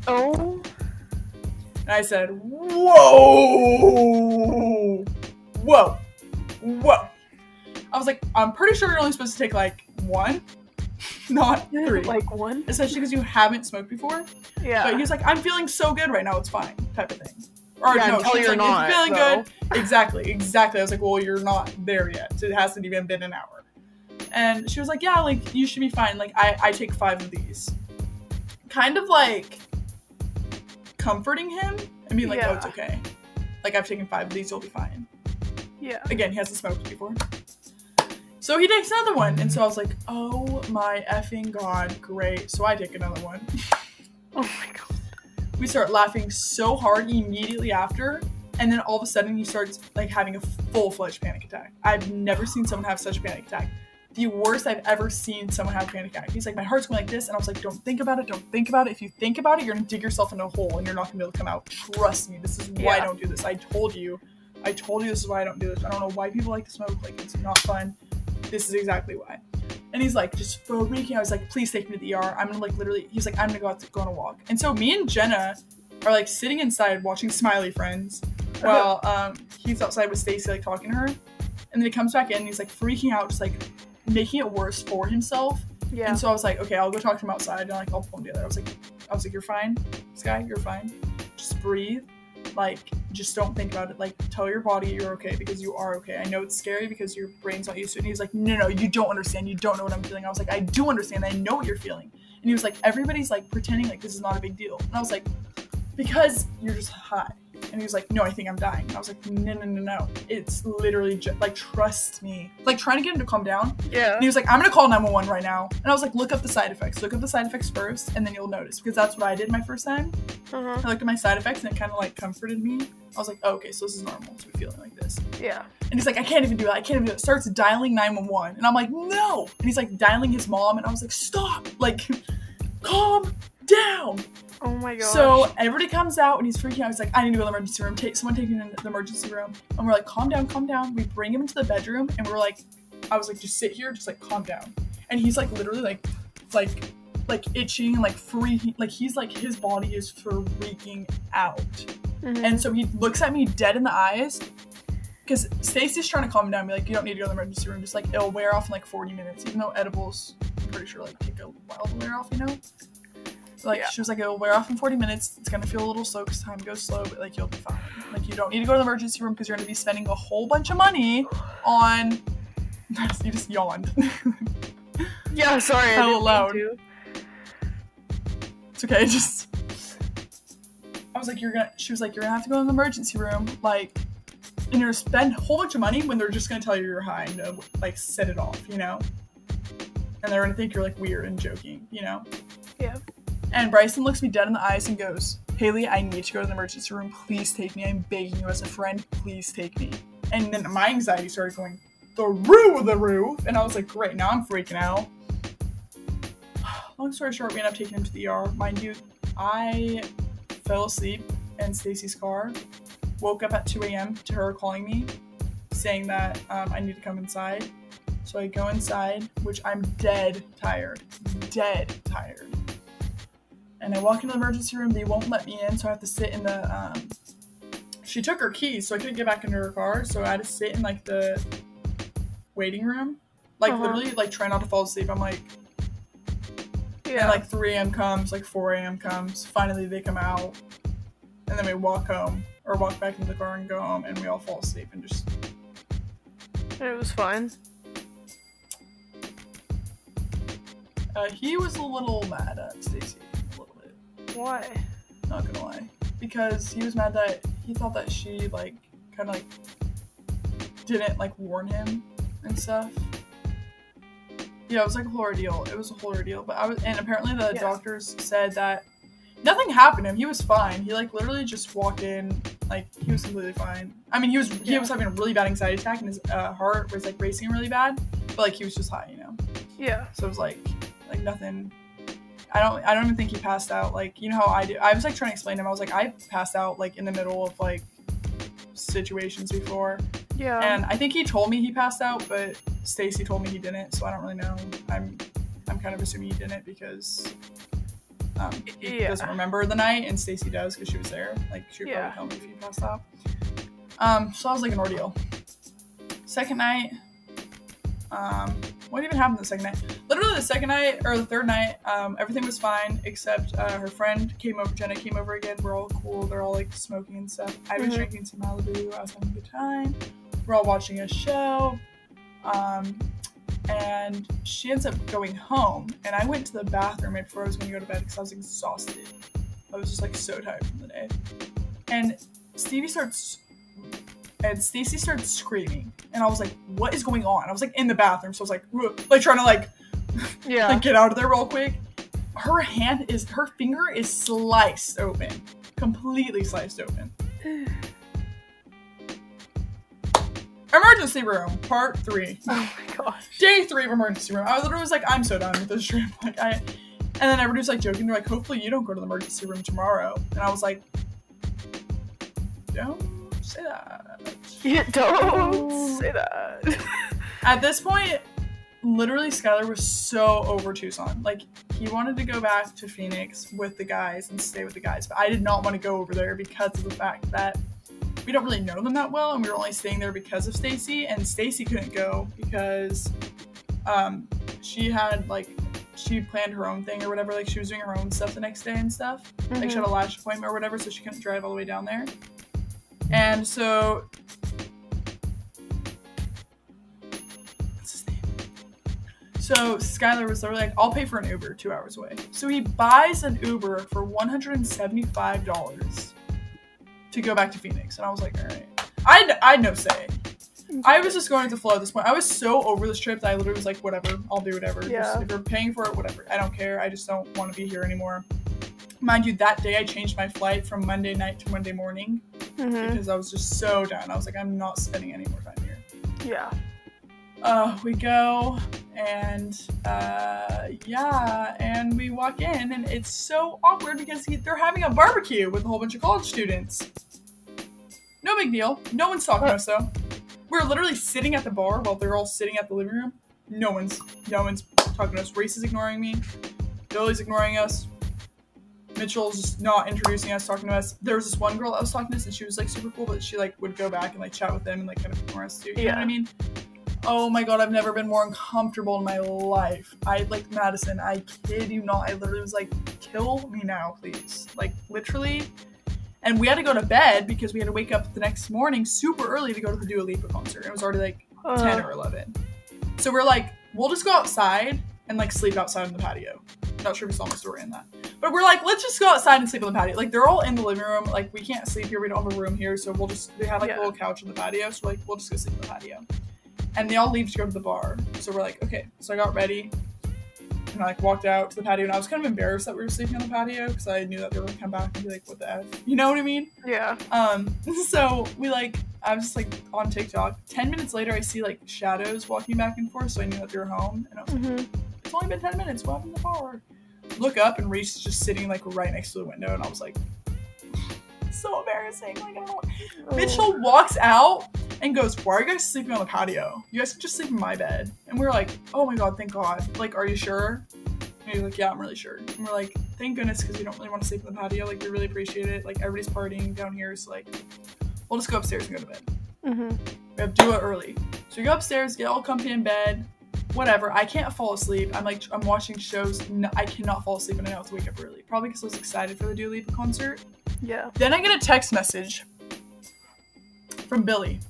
Oh. And I said, Whoa! Whoa! Whoa! I was like, I'm pretty sure you're only supposed to take like one, not three. Like one. Especially because you haven't smoked before. Yeah. But he was like, I'm feeling so good right now, it's fine, type of thing. Or Yeah, no, until you're like, not, it's feeling good. Exactly, exactly. I was like, well, you're not there yet. It hasn't even been an hour. And she was like, yeah, like you should be fine. Like I, I take five of these. Kind of like comforting him and being like, oh, it's okay. Like I've taken five of these, you'll be fine. Yeah. Again, he hasn't smoked before. So he takes another one, and so I was like, oh my effing god, great. So I take another one. We start laughing so hard immediately after and then all of a sudden he starts like having a full-fledged panic attack. I've never seen someone have such a panic attack. The worst i've ever seen someone have a panic attack. He's like my heart's going like this and i was like don't think about it don't think about it. If you think about it you're gonna dig yourself in a hole and you're not gonna be able to come out. Trust me this is why i don't do this. I told you. I told you this is why i don't do this. I don't know why people like to smoke. Like it's not fun. This is exactly why and he's like just freaking out. I was like, please take me to the ER. I'm gonna like literally. He's like, I'm gonna go out to go on a walk. And so me and Jenna are like sitting inside watching Smiley Friends, while um he's outside with Stacy like talking to her. And then he comes back in and he's like freaking out, just like making it worse for himself. Yeah. And so I was like, okay, I'll go talk to him outside and like I'll pull him together. I was like, I was like, you're fine, Sky, you're fine. Just breathe. Like, just don't think about it. Like, tell your body you're okay because you are okay. I know it's scary because your brain's not used to it. And he's like, no, no, you don't understand. You don't know what I'm feeling. I was like, I do understand. I know what you're feeling. And he was like, everybody's like pretending like this is not a big deal. And I was like, because you're just high. And he was like, no, I think I'm dying. And I was like, no, no, no, no. It's literally just like, trust me. Like trying to get him to calm down. Yeah. And he was like, I'm gonna call 911 right now. And I was like, look up the side effects. Look up the side effects first, and then you'll notice. Because that's what I did my first time. Uh-huh. I looked at my side effects and it kind of like comforted me. I was like, oh, okay, so this is normal to be feeling like this. Yeah. And he's like, I can't even do it. I can't even do it. Starts dialing 911. And I'm like, no. And he's like dialing his mom. And I was like, stop. Like, calm down. Oh my god. So everybody comes out and he's freaking out. He's like, I need to go to the emergency room. Take someone take him into the emergency room. And we're like, calm down, calm down. We bring him into the bedroom and we're like, I was like, just sit here, just like calm down. And he's like literally like like like itching and like freaking like he's like his body is freaking out. Mhm. And so he looks at me dead in the eyes. Because Stacy's trying to calm him down, be like, you don't need to go to the emergency room. Just like it'll wear off in like 40 minutes, even though edibles, I'm pretty sure like take a while to wear off, you know. So, like Yeah. she was like, it'll wear off in 40 minutes. It's gonna feel a little slow because time goes slow, but like you'll be fine. Like you don't need to go to the emergency room because you're gonna be spending a whole bunch of money on. you just yawned. yeah, sorry. I How didn't loud. It's okay, just I was like, you're gonna she was like, you're gonna have to go in the emergency room, like and you're gonna spend a whole bunch of money when they're just gonna tell you you're high and like set it off, you know? And they're gonna think you're like weird and joking, you know? Yeah. And Bryson looks me dead in the eyes and goes, Hailey, I need to go to the emergency room. Please take me. I'm begging you as a friend. Please take me. And then my anxiety started going through the roof. And I was like, great, now I'm freaking out. Long story short, we ended up taking him to the ER. Mind you, I fell asleep in Stacy's car, woke up at 2 a.m. to her calling me, saying that um, I need to come inside. So I go inside, which I'm dead tired. Dead tired. And I walk into the emergency room, they won't let me in, so I have to sit in the um she took her keys, so I couldn't get back into her car, so I had to sit in like the waiting room. Like Uh-huh. literally like try not to fall asleep. I'm like Yeah. and like 3 a.m. comes, like 4 a.m. comes. Finally, they come out, and then we walk home or walk back into the car and go home, and we all fall asleep and just. it was fine. Uh, he was a little mad at Stacy, a little bit. Why? Not gonna lie, because he was mad that he thought that she like kind of like didn't like warn him and stuff. Yeah, it was like a whole ordeal. It was a whole ordeal, but I was, and apparently the Yeah. doctors said that nothing happened to him. He was fine. He like literally just walked in, like he was completely fine. I mean, he was he Yeah. was having a really bad anxiety attack, and his uh, heart was like racing really bad, but like he was just high, you know. Yeah. So it was like like nothing. I don't I don't even think he passed out. Like you know how I do. I was like trying to explain to him. I was like I passed out like in the middle of like situations before, Yeah. and I think he told me he passed out, but Stacy told me he didn't. So I don't really know. I'm I'm kind of assuming he didn't because. Um, he Yeah. doesn't remember the night, and Stacy does because she was there. Like she would Yeah. probably tell me if he passed out. Um, so that was like an ordeal. Second night, um, what even happened the second night? Literally the second night or the third night, um, everything was fine except uh, her friend came over. Jenna came over again. We're all cool. They're all like smoking and stuff. I was Mhm. drinking some Malibu. I was having a good time. We're all watching a show. Um, and she ends up going home, and I went to the bathroom right before I was going to go to bed because I was exhausted. I was just like so tired from the day. And Stevie starts and Stacy started screaming, and I was like, "What is going on?" I was like in the bathroom, so I was like, like trying to like yeah. like get out of there real quick. Her hand is her finger is sliced open, completely sliced open. Emergency room, part three. oh my gosh. Day three of emergency room. I literally was like, I'm so done with this trip. Like I, and then everybody was like joking. They're like, hopefully you don't go to the emergency room tomorrow. And I was like, don't say that. Yeah, don't say that. At this point, literally Skylar was so over Tucson. Like he wanted to go back to Phoenix with the guys and stay with the guys, but I did not want to go over there because of the fact that we don't really know them that well, and we were only staying there because of Stacy, and Stacy couldn't go because um, she had like she planned her own thing or whatever. Like she was doing her own stuff the next day and stuff. Like she had a lash appointment or whatever, so she couldn't drive all the way down there. And so So Skylar was literally like, I'll pay for an Uber two hours away. So he buys an Uber for $175 to go back to Phoenix, and I was like, all right. I had, I had no say. I was just going with the flow at this point. I was so over this trip that I literally was like, whatever, I'll do whatever. Just- if you're paying for it, whatever. I don't care. I just don't want to be here anymore. Mind you, that day I changed my flight from Monday night to Monday morning Mhm. because I was just so done. I was like, I'm not spending any more time here. Yeah. Uh, we go and uh, yeah, and we walk in, and it's so awkward because he, they're having a barbecue with a whole bunch of college students. No big deal. No one's talking to us though. We're literally sitting at the bar while they're all sitting at the living room. No one's, no one's talking to us. Reese is ignoring me. Billy's ignoring us. Mitchell's just not introducing us, talking to us. There was this one girl I was talking to and she was like super cool, but she like would go back and like chat with them and like kind of ignore us too. You know what Yeah. I mean? Oh my god, I've never been more uncomfortable in my life. I like Madison. I kid you not. I literally was like, "Kill me now, please!" Like literally. And we had to go to bed because we had to wake up the next morning super early to go to the Dua Lipa concert. It was already like ten Uh, or eleven. So we're like, we'll just go outside and like sleep outside on the patio. Not sure if you saw my story in that. But we're like, let's just go outside and sleep on the patio. Like they're all in the living room. Like we can't sleep here. We don't have a room here. So we'll just they have like Yeah. a little couch on the patio. So like we'll just go sleep on the patio. And they all leave to go to the bar. So we're like, okay. So I got ready. And I like walked out to the patio and I was kind of embarrassed that we were sleeping on the patio because I knew that they were gonna come back and be like, what the F? You know what I mean? yeah. Um, so we like, I was just like on TikTok. Ten minutes later, I see like shadows walking back and forth, so I knew that they were home. And I was like, hmm it's only been ten minutes. What happened to the bar? Look up, and Reese is just sitting like right next to the window, and I was like, so embarrassing. Like, I don't Oh. Mitchell walks out and goes, "Why are you guys sleeping on the patio? You guys can just sleep in my bed." And we're like, "Oh my god, thank God! Like, are you sure?" And he's like, "Yeah, I'm really sure." And we're like, "Thank goodness, because we don't really want to sleep in the patio. Like, we really appreciate it. Like, everybody's partying down here, so like, we'll just go upstairs and go to bed." hmm We have to do it early. So we go upstairs, get all comfy in bed, whatever. I can't fall asleep. I'm like, I'm watching shows. No, I cannot fall asleep and I have to wake up early. Probably because I was excited for the Dua Lipa concert. Yeah. Then I get a text message from Billy.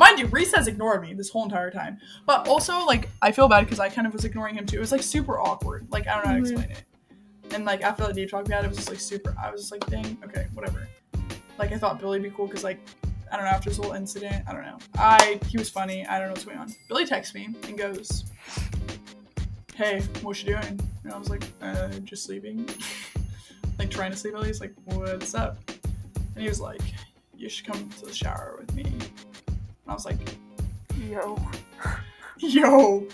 Mind you, Reese has ignored me this whole entire time. But also, like, I feel bad because I kind of was ignoring him too. It was like super awkward. Like, I don't know how to Mhm. explain it. And like after the deep talk we had, it was just like super. I was just like, dang, okay, whatever. Like I thought Billy'd be cool because like I don't know after this whole incident, I don't know. I he was funny. I don't know what's going on. Billy texts me and goes, "Hey, what you doing?" And I was like, "Uh, just sleeping." like trying to sleep at least. Like, what's up? And he was like, "You should come to the shower with me." I was like, Yo. yo,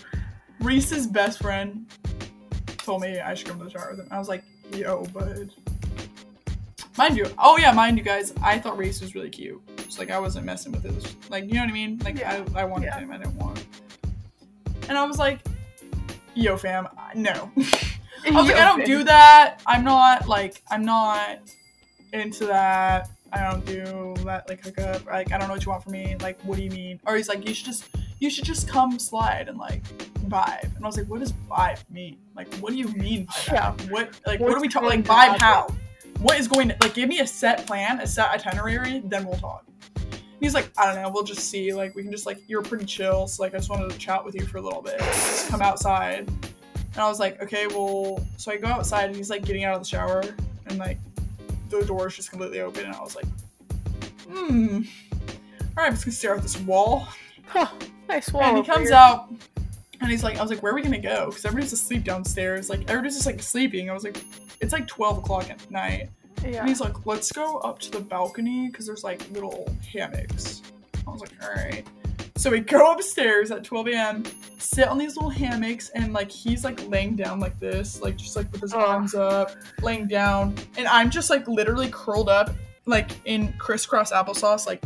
Reese's best friend told me I should come to the shower with him. I was like, yo, bud. Mind you, oh yeah, mind you guys, I thought Reese was really cute. It's like I wasn't messing with his, like, you know what I mean? Like, Yeah. I, I wanted Yeah. him, I didn't want. And I was like, yo, fam, no. I was like, I don't do that. I'm not, like, I'm not into that. I don't do that, like, hookup. Like, I don't know what you want from me. Like, what do you mean? Or he's like, you should just, you should just come slide and, like, vibe. And I was like, what does vibe mean? Like, what do you mean by that? Yeah. What, like, what are we talking, like, vibe how? What is going to, like, give me a set plan, a set itinerary, then we'll talk. He's like, I don't know, we'll just see. Like, we can just, like, you're pretty chill, so, like, I just wanted to chat with you for a little bit. Just come outside. And I was like, okay, well, so I go outside and he's like getting out of the shower and like the door is just completely open. And I was like, hmm, all right, I'm just gonna stare at this wall. Huh. Nice wall. and he comes here. out and he's like, I was like, where are we gonna go? Because everybody's asleep downstairs. Like, everybody's just like sleeping. I was like, it's like 12 o'clock at night. Yeah. And he's like, let's go up to the balcony because there's like little hammocks. I was like, all right. So we go upstairs at 12 a.m., sit on these little hammocks, and like he's like laying down like this, like just like with his Ugh. arms up, laying down, and I'm just like literally curled up, like in crisscross applesauce, like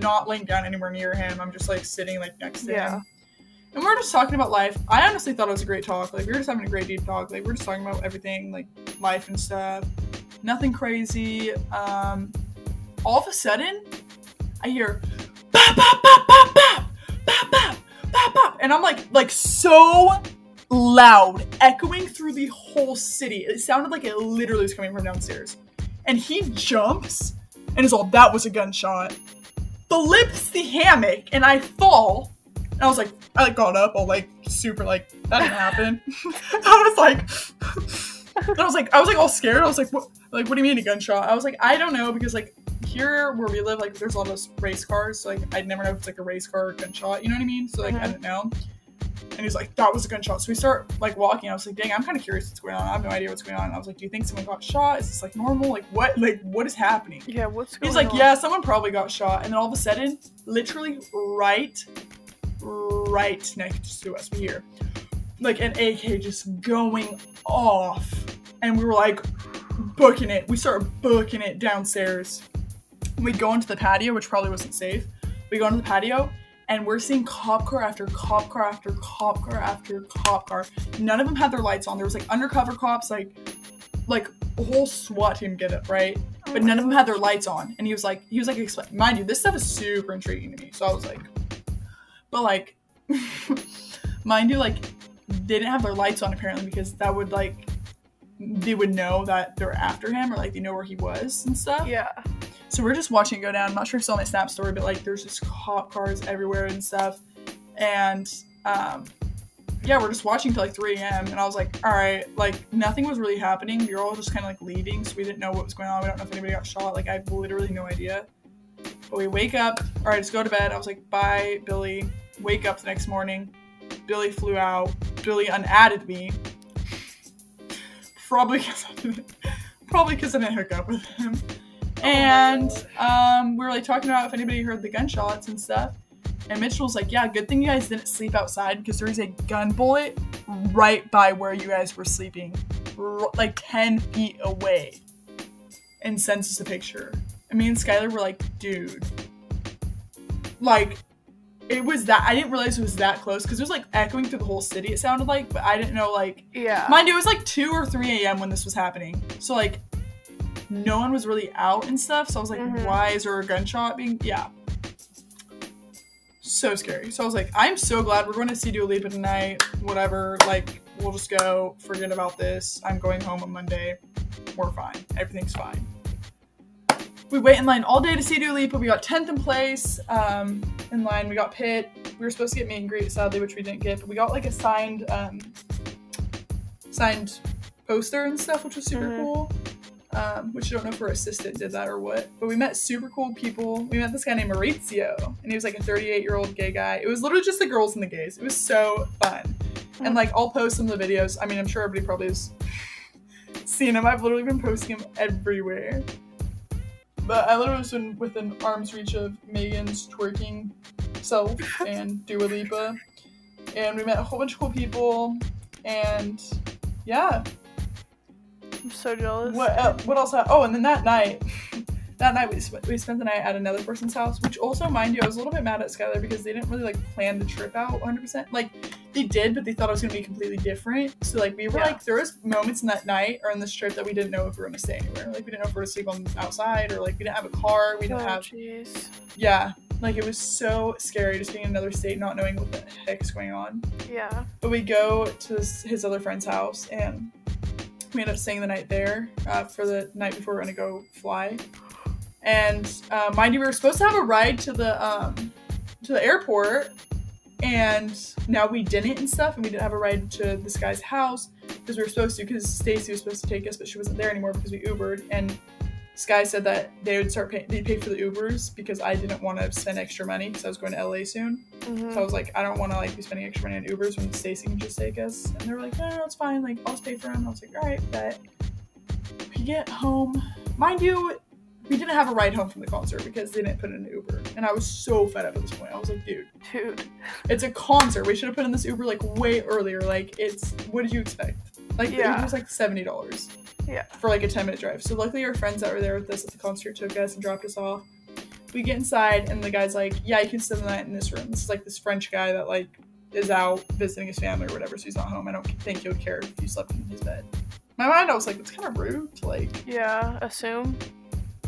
not laying down anywhere near him. I'm just like sitting like next to Yeah. him. And we're just talking about life. I honestly thought it was a great talk. Like we were just having a great deep talk. Like we're just talking about everything, like life and stuff. Nothing crazy. Um, all of a sudden, I hear and I'm like like so loud, echoing through the whole city. It sounded like it literally was coming from downstairs. And he jumps and is all that was a gunshot. Flips the hammock and I fall. And I was like, I like got up, all like super like that didn't happen. I was like, I was like, I was like all scared. I was like, what? Like, what do you mean a gunshot? I was like, I don't know because like here where we live, like there's a lot of race cars. So like I'd never know if it's like a race car or a gunshot. You know what I mean? So like I Mhm. didn't know. And he's like, that was a gunshot. So we start like walking. I was like, dang, I'm kind of curious what's going on. I have no idea what's going on. And I was like, do you think someone got shot? Is this like normal? Like what? Like what is happening? Yeah, what's going He's like, on? yeah, someone probably got shot. And then all of a sudden, literally right, right next to us, we hear like an AK just going off. And we were like, booking it. We start booking it downstairs. We go into the patio, which probably wasn't safe. We go into the patio, and we're seeing cop car after cop car after cop car after cop car. None of them had their lights on. There was like undercover cops, like like a whole SWAT team get up, right? Oh but none of them had their lights on. And he was like, he was like, explain. Mind you, this stuff is super intriguing to me. So I was like, but like, mind you, like, they didn't have their lights on apparently because that would like, they would know that they're after him or like they know where he was and stuff. Yeah. So we're just watching it go down. I'm not sure if it's on my snap story, but like, there's just cop cars everywhere and stuff. And um, yeah, we're just watching till like 3 a.m. And I was like, all right, like nothing was really happening. We were all just kind of like leaving, so we didn't know what was going on. We don't know if anybody got shot. Like I have literally no idea. But we wake up. All right, just go to bed. I was like, bye, Billy. Wake up the next morning. Billy flew out. Billy unadded me. Probably because I didn't. Probably because I didn't hook up with him. And um, we were like talking about if anybody heard the gunshots and stuff. And Mitchell was like, "Yeah, good thing you guys didn't sleep outside because there was a gun bullet right by where you guys were sleeping, r- like ten feet away." And sends us a picture. And me and Skylar were like, "Dude, like." It was that I didn't realize it was that close because it was like echoing through the whole city. It sounded like, but I didn't know like Yeah. Mind you, it was like 2 or 3 a.m. when this was happening. So, like, no one was really out and stuff. So I was like, Mhm. why is there a gunshot being. Yeah. So scary. So I was like, I'm so glad we're going to see Dua Lipa tonight. Whatever. Like, we'll just go. Forget about this. I'm going home on Monday. We're fine. Everything's fine. We wait in line all day to see Dua Lipa. We got 10th in place um, in line. We got pit. We were supposed to get meet and greet, sadly, which we didn't get. But we got like a signed um, signed poster and stuff, which was super Mhm. cool. Um, which I don't know if her assistant did that or what. But we met super cool people. We met this guy named Maurizio, and he was like a 38 year old gay guy. It was literally just the girls and the gays. It was so fun. And like, I'll post some of the videos. I mean, I'm sure everybody probably has seen him. I've literally been posting him everywhere. But I literally was in, within arm's reach of Megan's twerking self and Dua Lipa. And we met a whole bunch of cool people. And yeah, I'm so jealous. what uh, what else? Oh, and then that night, that night we, sp- we spent the night at another person's house. Which also, mind you, I was a little bit mad at Skylar because they didn't really like plan the trip out 100. percent Like they did, but they thought it was gonna be completely different. So like we were Yeah. like, there was moments in that night or in this trip that we didn't know if we were gonna stay anywhere. Like we didn't know if we were gonna sleep on outside or like we didn't have a car. We Oh, didn't have jeez. yeah. Like it was so scary just being in another state, not knowing what the heck's going on. Yeah. But we go to his, his other friend's house and we end up staying the night there uh, for the night before we're gonna go fly. And uh, mind you, we were supposed to have a ride to the um, to the airport, and now we didn't and stuff, and we didn't have a ride to this guy's house because we were supposed to. Because Stacy was supposed to take us, but she wasn't there anymore because we Ubered. And Sky said that they would start paying, they pay for the Ubers because I didn't want to spend extra money because I was going to LA soon. Mhm. So I was like, I don't want to like be spending extra money on Ubers when Stacy can just take us. And they were like, no, no, it's fine. Like, I'll pay for him. I was like, all right, but we get home. Mind you, we didn't have a ride home from the concert because they didn't put in an Uber. And I was so fed up at this point. I was like, dude, Dude. it's a concert. We should have put in this Uber like way earlier. Like, it's what did you expect? Like, Yeah. Uber was like seventy dollars. Yeah. For like a ten minute drive. So luckily, our friends that were there with us at the concert took us and dropped us off. We get inside, and the guy's like, "Yeah, you can spend the night in this room." This is like this French guy that like is out visiting his family or whatever, so he's not home. I don't think he would care if you slept in his bed. My mind, I was like, it's kind of rude to like, Yeah. Assume.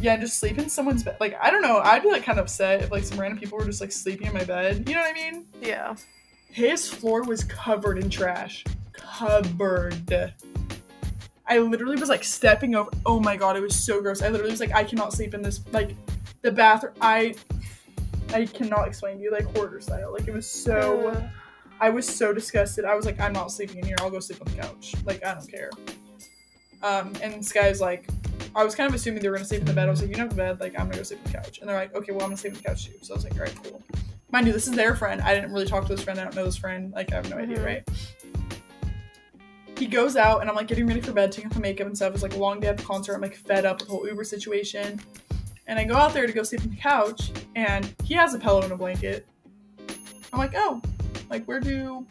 yeah, and just sleep in someone's bed. Like, I don't know. I'd be like kind of upset if like some random people were just like sleeping in my bed. You know what I mean? Yeah. His floor was covered in trash. Covered. I literally was like stepping over. Oh my god, it was so gross. I literally was like, I cannot sleep in this. Like, the bathroom. I. I cannot explain to you, like hoarder style. Like it was so. Uh, I was so disgusted. I was like, I'm not sleeping in here. I'll go sleep on the couch. Like I don't care. Um, and this guy's like, I was kind of assuming they were gonna sleep in the bed. I was like, you don't have a bed, like I'm gonna go sleep on the couch. And they're like, okay, well I'm gonna sleep on the couch too. So I was like, all right, cool. Mind you, this is their friend. I didn't really talk to this friend. I don't know this friend. Like I have no idea, Mhm. right? He goes out and I'm like getting ready for bed, taking off my makeup and stuff. It was like a long day at the concert. I'm like fed up with the whole Uber situation. And I go out there to go sleep on the couch and he has a pillow and a blanket. I'm like, oh, like where do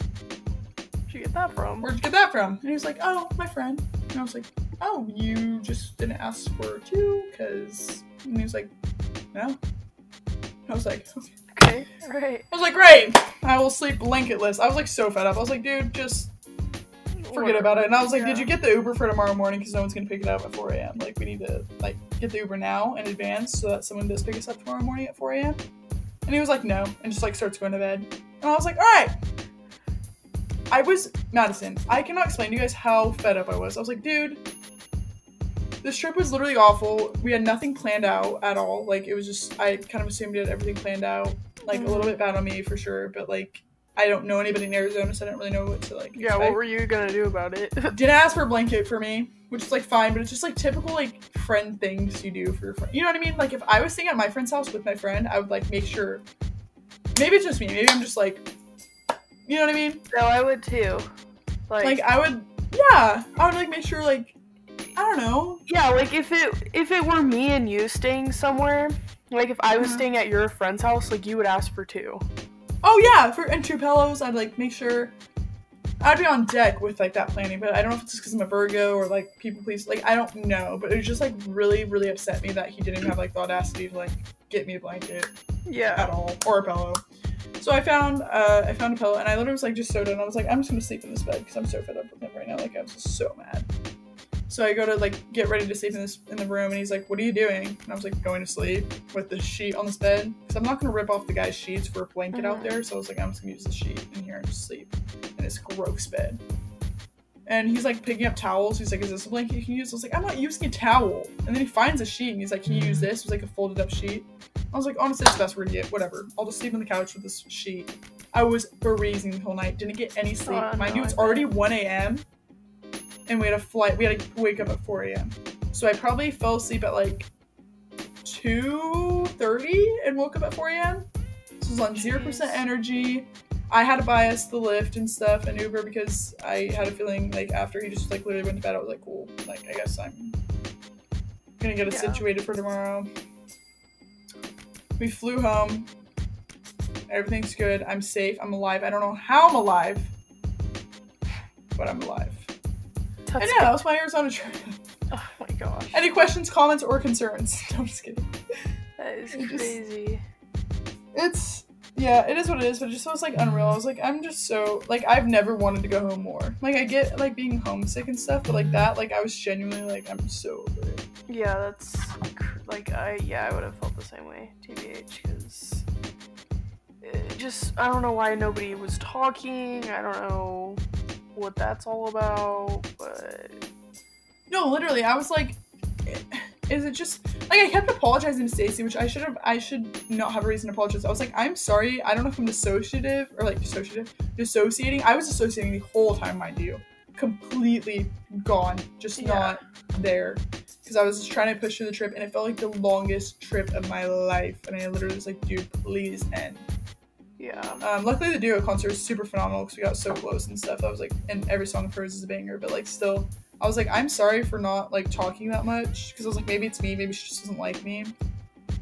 you get that from? where'd you get that from? And he was like, oh, my friend. And I was like, oh, you just didn't ask for two? Because, and he was like, no. I was like, okay. Okay, right. I was like, great. I will sleep blanketless. I was like so fed up. I was like, dude, just forget about it. And I was like, did you get the Uber for tomorrow morning? Because no one's gonna pick it up at 4 a.m. Like, we need to like get the Uber now in advance so that someone does pick us up tomorrow morning at 4 a.m. And he was like, no, and just like starts going to bed. And I was like, all right. I was Madison. I cannot explain to you guys how fed up I was. I was like, dude, this trip was literally awful. We had nothing planned out at all. Like, it was just I kind of assumed we had everything planned out. Like, a little mm-hmm. bit bad on me for sure, but like. I don't know anybody in Arizona, so I don't really know what to like. Yeah, expect what were you gonna do about it? didn't ask for a blanket for me, which is like fine, but it's just like typical like friend things you do for your friend. You know what I mean? Like if I was staying at my friend's house with my friend, I would like make sure. Maybe it's just me. Maybe I'm just like, you know what I mean? no, I would too. Like, Like I would, yeah, I would like make sure like, I don't know. yeah, like if it if it were me and you staying somewhere, like if I was Mhm. staying at your friend's house, like you would ask for two. Oh yeah, for and two pillows, I'd like make sure. I'd be on deck with like that planning, but I don't know if it's just because I'm a Virgo or like people please. Like I don't know, but it was just like really, really upset me that he didn't have like the audacity to like get me a blanket. Yeah. At all or a pillow. So I found uh, I found a pillow and I literally was like just so done. I was like I'm just gonna sleep in this bed because I'm so fed up with him right now. Like I was just so mad. So I go to like get ready to sleep in this in the room and he's like, "What are you doing?" And I was like, "Going to sleep with the sheet on this bed because I'm not gonna rip off the guy's sheets for a blanket out Mhm. there." So I was like, "I'm just gonna use the sheet in here and just sleep in this gross bed." And he's like picking up towels. He's like, "Is this a blanket you can use?" I was like, "I'm not using a towel." And then he finds a sheet and he's like, "Can you use this?" It was like a folded up sheet. I was like, honestly, it's the best we're gonna get. Whatever. I'll just sleep on the couch with this sheet. I was freezing the whole night. Didn't get any sleep. Oh, Mind no, you, it's already 1 a.m. And we had a flight. We had to wake up at 4 a.m. So I probably fell asleep at like 2:30 and woke up at 4 a.m. So I was on zero percent energy. I had to buy us the Lyft and stuff and Uber because I had a feeling like after he just like literally went to bed, I was like, cool. Like I guess I'm gonna get us Yeah. situated for tomorrow. We flew home. Everything's good. I'm safe. I'm alive. I don't know how I'm alive, but I'm alive. That's And yeah, that was my Arizona trip. Oh my gosh. Any questions, comments, or concerns? No, I'm just kidding. That is it just- crazy. It's yeah, it is what it is, but it just was like unreal. I was like, I'm just so like I've never wanted to go home more. Like I get like being homesick and stuff, but like that, like I was genuinely like I'm so over it. Yeah, that's like I yeah I would have felt the same way, tbh, because just I don't know why nobody was talking. I don't know what that's all about, but No, literally, I was like, eh, is it just like I kept apologizing to Stacy, which I should have. I should not have a reason to apologize. I was like, I'm sorry. I don't know if I'm dissociative or like dissociative, dissociating. I was dissociating the whole time, mind you, completely gone, just Yeah. not there. Because I was just trying to push through the trip, and it felt like the longest trip of my life. And I literally was like, dude, please end. Yeah, Um, luckily, the Dua concert was super phenomenal because we got so close and stuff. I was like, and every song of hers is a banger, but like, still, I was like, I'm sorry for not like talking that much because I was like, maybe it's me, maybe she just doesn't like me.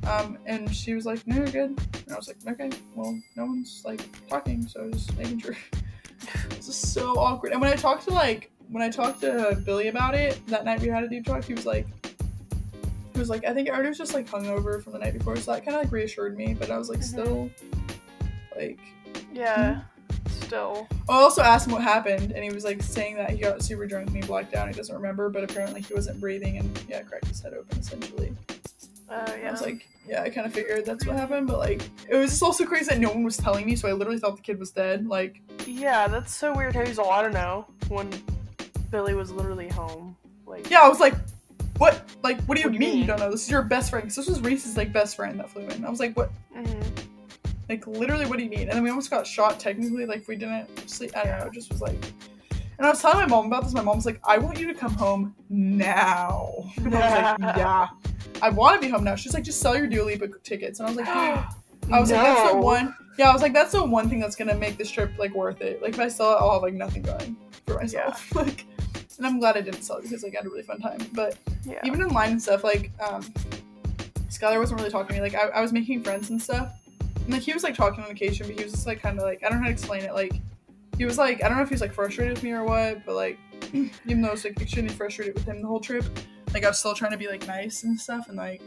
Um, and she was like, no, you're good. And I was like, okay, well, no one's like talking, so I was just making sure. this is so awkward. And when I talked to like, when I talked to Billy about it that night we had a deep talk, he was like, he was like, I think Artie was just like hungover from the night before, so that kind of like reassured me. But I was like, Mhm. still, like, yeah, still, I also asked him what happened, and he was like saying that he got super drunk and he blacked out. He doesn't remember, but apparently he wasn't breathing and yeah, cracked his head open essentially. uh, yeah. I was like, yeah, I kind of figured that's what happened, but like it was just also crazy that no one was telling me, so I literally thought the kid was dead. Like, yeah, that's so weird. How he's all I don't know when Billy was literally home. Like, yeah, I was like, what? Like, what do you What do you mean you don't know? This is your best friend. 'Cause this was Reese's like best friend that flew in. I was like, what? mhm. Like literally, what do you mean? And then we almost got shot technically. Like we didn't sleep. I don't know. It just was like, And I was telling my mom about this. My mom's like, I want you to come home now. And I was like, yeah. I want to be home now. She's like, just sell your Dua Lipa tickets. And I was like, I was like, that's the one. Yeah, I was like, that's the one thing that's gonna make this trip like worth it. Like if I sell it, I'll have like nothing going for myself. like, and I'm glad I didn't sell it because like I had a really fun time. But Yeah. even in line and stuff, like um, Skylar wasn't really talking to me. Like I, I was making friends and stuff, like he was like talking on occasion, but he was just like kind of like I don't know how to explain it. Like he was like I don't know if he was like frustrated with me or what, but like even though I was like extremely frustrated with him the whole trip, like I was still trying to be like nice and stuff and like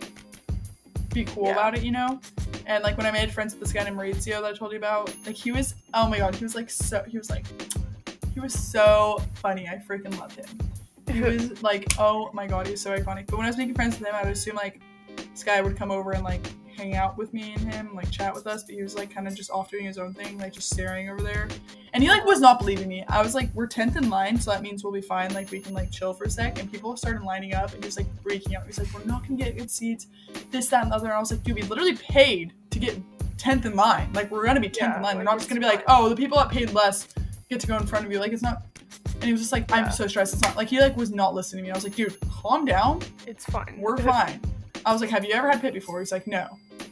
be cool Yeah. about it, you know. And like when I made friends with this guy named Maurizio that I told you about, like he was oh my god, he was like so he was like he was so funny. I freaking loved him. He was like, oh my god, he was so iconic. But when I was making friends with him, I would assume like this guy would come over and like hang out with me and him, like chat with us. But he was like kind of just off doing his own thing, like just staring over there. And he like was not believing me. I was like, we're tenth in line, so that means we'll be fine. Like we can like chill for a sec. And people started lining up, and he was like freaking out. He's like, we're not gonna get good seats. This, that, and the other. And I was like, dude, we literally paid to get tenth in line. Like we're gonna be tenth Yeah, in line. We're like, not just gonna be like, oh, the people that paid less get to go in front of you. Like it's not. And he was just like, I'm Yeah. so stressed. It's not like he like was not listening to me. I was like, dude, calm down. it's fine. We're fine. I was like, have you ever had pit before? He's like, no.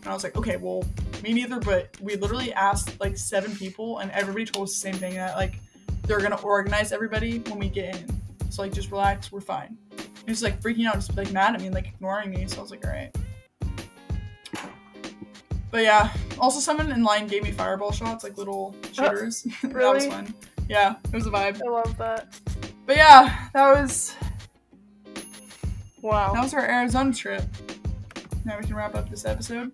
And I was like, okay, well, me neither. But we literally asked like seven people, and everybody told us the same thing that like they're gonna organize everybody when we get in. So like, just relax, we're fine. He was like freaking out, just like mad at me like ignoring me. So I was like, all right. But yeah, also someone in line gave me fireball shots, like little shooters. that was really? fun. Yeah, it was a vibe. I love that. But yeah, that was Wow. that was our Arizona trip. Now we can wrap up this episode.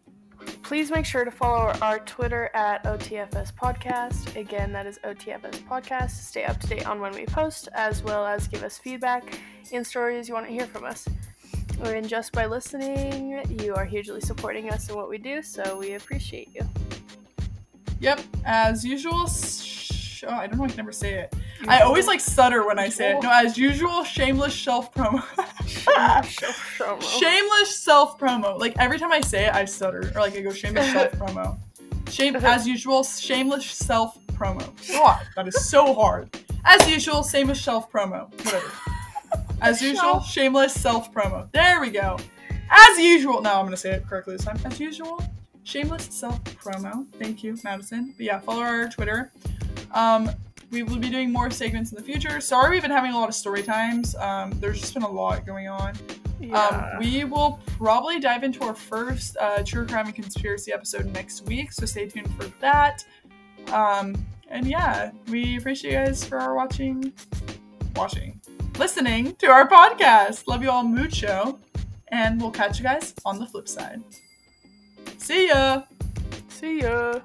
Please make sure to follow our Twitter at OTFS Podcast. Again, that is OTFS Podcast. Stay up to date on when we post, as well as give us feedback and stories you want to hear from us. And just by listening, you are hugely supporting us in what we do, so we appreciate you. Yep, as usual. Sh- oh, I don't know. I can never say it. I always like stutter when I say it. No, as usual, shameless shelf promo. shameless self promo. Like every time I say it, I stutter, or like I go shameless self promo. Shame as usual, shameless self promo. God, that is so hard. As usual, shameless self promo. Whatever. As usual, shameless self promo. There we go. As usual. No, I'm gonna say it correctly this time. As usual, shameless self promo. Thank you, Madison. But yeah, follow our Twitter. Um, we will be doing more segments in the future. Sorry, we've been having a lot of story times. Um, there's just been a lot going on. Yeah. Um, we will probably dive into our first uh, true crime and conspiracy episode next week, so stay tuned for that. Um, and yeah, we appreciate you guys for watching, watching, listening to our podcast. Love you all mucho, and we'll catch you guys on the flip side. See ya. See ya.